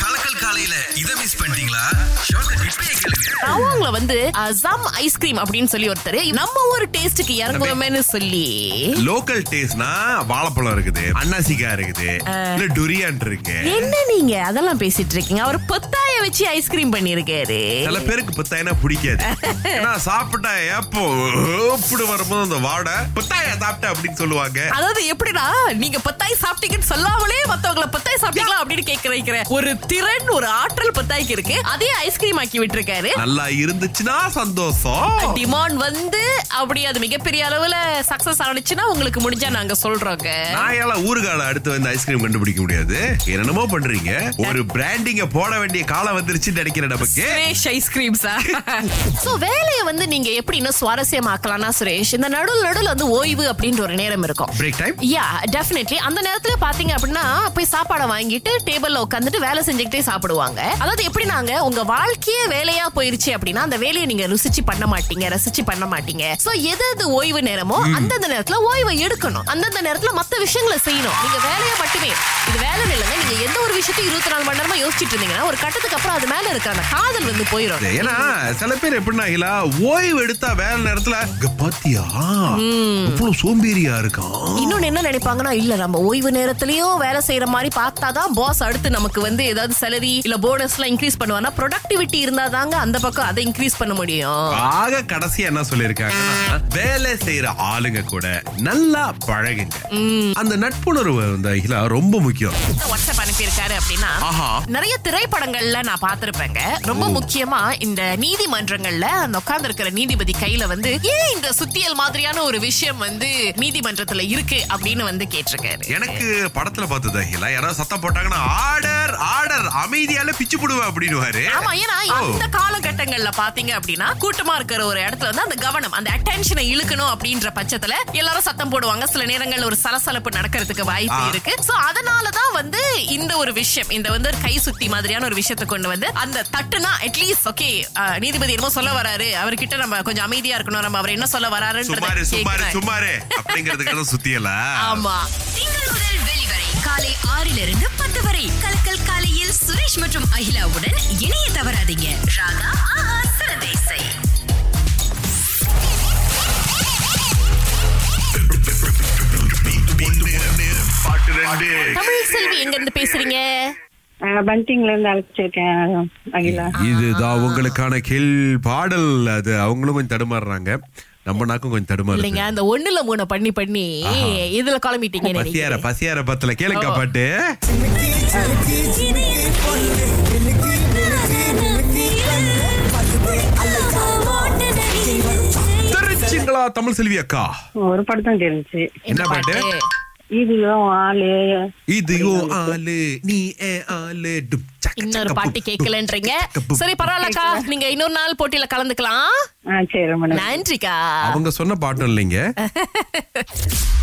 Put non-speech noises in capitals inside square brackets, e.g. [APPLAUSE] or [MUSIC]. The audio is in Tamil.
கலக்கல் காலையில இத மிஸ் பண்ணிட்டீங்களா? இப்பயே கேளுங்க. அவங்கள வந்து அசாம் ஐஸ்கிரீம் அப்படின்னு சொல்லி ஒருத்தர் நம்ம ஒரு டேஸ்டுக்கு இறங்குவோமேன்னு சொல்லி. லோக்கல் டேஸ்ட்னா வாழைப்பழம் இருக்குது அன்னாசிக்கா இருக்குது இல்ல டுரியான் இருக்கு. என்ன நீங்க? அதெல்லாம் பேசிட்டு இருக்கீங்க. அவர் பொத்தாய வச்சு ஐஸ்கிரீம் பண்ணிருக்காரு சில பேருக்கு பத்தாயினா பிடிக்காது. [LAUGHS] ஏன்னா சாப்பிட்டா ஏப்போ இப்படி வரும்போது அந்த வாடை? பத்தாயா சாப்பிட்ட அப்படின்னு சொல்லுவாங்க. அதாவது எப்படின்னா நீங்க பத்தாய் சாப்பிட்டீங்கன்னு சொல்லாமலே மத்தவங்கள பத்தாய் சாப்பிட்டீங்களா அப்படின்னு கேட்க ஒரு திறன் ஒரு ஆற்றல் பத்தாய்க்கு இருக்கு. அதே ஐஸ்கிரீம் ஆக்கி விட்டுருக்காரு. நல்லா இருந்துச்சுன்னா சந்தோஷம். டிமாண்ட் வந்து அப்படி அது மிகப்பெரிய அளவுல சக்சஸ் ஆனிச்சுன்னா உங்களுக்கு முடிஞ்சா நாங்க சொல்றோங்க. நாயால ஊறுகால அடுத்து வந்து ஐஸ்கிரீம் கண்டுபிடிக்க முடியாது? என்னென்னமோ பண்றீங்க. ஒரு பிராண்டிங்க போட வேண்டிய காலம் வந்துருச்சுன்னு நினைக்கிறேன் நமக்கு. சுரேஷ் ஐஸ்கிரீம்ஸா சோ வேலையை வந்து நீங்க எப்படி இன்னும் சுவாரஸ்யமாக்கலாம்னா சுரேஷ் இந்த நடுவில் நடுவில் வந்து ஓய்வு அப்படின்ற ஒரு நேரம் இருக்கும். பிரேக் டைம் யா டெஃபினெட்லி அந்த நேரத்துல பாத்தீங்க அப்படின்னா போய் சாப்பாடை வாங்கிட்டு டேபிள்ல உட்காந்துட்டு வேலை செஞ்சுக்கிட்டே சாப்பிடுவாங்க. அதாவது எப்படினாங்க உங்க வாழ்க்கையே வேலையா போயிருச்சு அப்படின்னா அந்த வேலையை நீங்க ருசிச்சு பண்ண மாட்டீங்க ரசிச்சு பண்ண மாட்டீங்க. சோ எது எது ஓய்வு நேரமோ அந்தந்த நேரத்துல ஓய்வை எடுக்கணும். அந்தந்த நேரத்துல மத்த விஷயங்களை செய்யணும். நீங்க வேலையை மட்டுமே இது வேலை இல்லைங்க நீங்க எந்த ஒரு விஷயத்தையும் இருபத்தி நாலு மணி நேரமா யோசிச்சுட்டு இருந்தீங்கன்னா ஒரு கட்டத்துக்கு அப்புறம் அது மேல இருக்கிற அந்த காதல் வந்து போயிடும் ஏன்னா சில பேர் எப்படின்னா இல்ல, ஓய்வு எடுத்தா வேலை நேரத்துல "இங்க பாத்தியா? இவ்வளவு சோம்பேறியா இருக்கான் இன்னொன்னு என்ன நினைப்பாங்கன்னா இல்ல நம்ம ஓய்வு நேரத்திலயும் வேலை செய்யற மாதிரி பார்த்தாதான் பாஸ் அடுத்து நமக்கு வந்து ஏதாவது சேலரி இல்ல போனஸ் எல்லாம் இன்க்ரீஸ் பண்ணுவானா ப்ரொடக்டிவிட்டி இருந்தா தாங்க அந்த பக்கம் அதை இன்க்ரீஸ் பண்ண முடியும். ஆக கடைசியா என்ன சொல்லிருக்காங்கன்னா வேலை செய்யற ஆளுங்க கூட நல்லா பழகுங்க. அந்த நட்புணர்வு அகிலா ரொம்ப முக்கியம். வாட்ஸ்அப் அனுப்பியிருக்காரு அப்படின்னா. நிறைய திரைப்படங்கள்ல நான் பார்த்திருப்பேங்க. ரொம்ப முக்கியமா இந்த நீதிமன்றங்கள்ல அந்த உட்கார்ந்து இருக்கிற நீதிபதி கையில வந்து ஏன் இந்த சுத்தியல் மாதிரியான ஒரு விஷயம் வந்து நீதிமன்றத்துல இருக்கு அப்படின்னு வந்து கேட்டிருக்காரு. எனக்கு படத்துல பார்த்தது யாராவது சத்தம் போட்டாங்கன்னா ஆர்டர் ஆர்டர் அமைதியால பிச்சு போடுவேன் அப்படின்னு ஆமா ஏன்னா இந்த காலகட்டங்கள்ல பாத்தீங்க அப்படின்னா கூட்டமா இருக்கிற ஒரு இடத்துல வந்து அந்த கவனம் அந்த அட்டென்ஷனை இழுக்கணும் அப்படின்ற பட்சத்துல எல்லாரும் சத்தம் போடுவாங்க. சில நேரங்கள்ல ஒரு சலசலப்பு நடக்கிறதுக்கு வாய்ப்பு. இருக்கு. சோ அதனாலதான் வந்து இந்த ஒரு விஷயம் இந்த வந்து கை சுத்தி மாதிரியான ஒரு விஷயத்தை கொண்டு வந்து அந்த தட்டுனா அட்லீஸ்ட் ஓகே நீதிபதி என்னமோ சொல்ல வராரு. அவர்கிட்ட நம்ம கொஞ்சம் அமைதியா இருக்கணும். நம்ம அவர் என்ன சொல்ல வராருன்றத சும்மாரு அப்படிங்கிறதுக்காக சுத்தியல? ஆமா. திங்கள் முதல் வெளிவரை காலை ஆறிலிருந்து பத்து வரை. கலக்கல் காலையில் சுரேஷ் மற்றும் அகிலாவுடன் இணைய தவறாதீங்க. ராகா ஆஹா சிறதேசை பாட்டு ரெண்டு. தமிழ் செல்வி எங்க இருந்து பேசுறீங்க? இதுதான் உங்களுக்கான கேள் பாடல். அது அவங்களும் கொஞ்சம் தடுமாறுறாங்க. நம்ம நாக்கும் கொஞ்சம் இல்லைங்க தடுமாறுங்க அந்த ஒண்ணுல மூணு பண்ணி பண்ணி இதுல கிளம்பிட்டீங்க பசியார பசியார பத்துல கேளுக்கா பாட்டு. தமிழ் செல்வி அக்கா? ஒரு படம் தான் தெரிஞ்சு. என்ன பாட்டு? இதுவும் ஆளு? இதுயோ ஆளு. நீ ஏ ஆளு? டுப் சக்க இன்னொரு பாட்டு கேட்கலன்றீங்க. சரி பரவாயில்லக்கா. நீங்க இன்னொரு நாள் போட்டியில கலந்துக்கலாம். ஆ சரி ரொம்ப நன்றி. நன்றிக்கா. அவங்க சொன்ன பாட்டும் இல்லைங்க. [LAUGHS]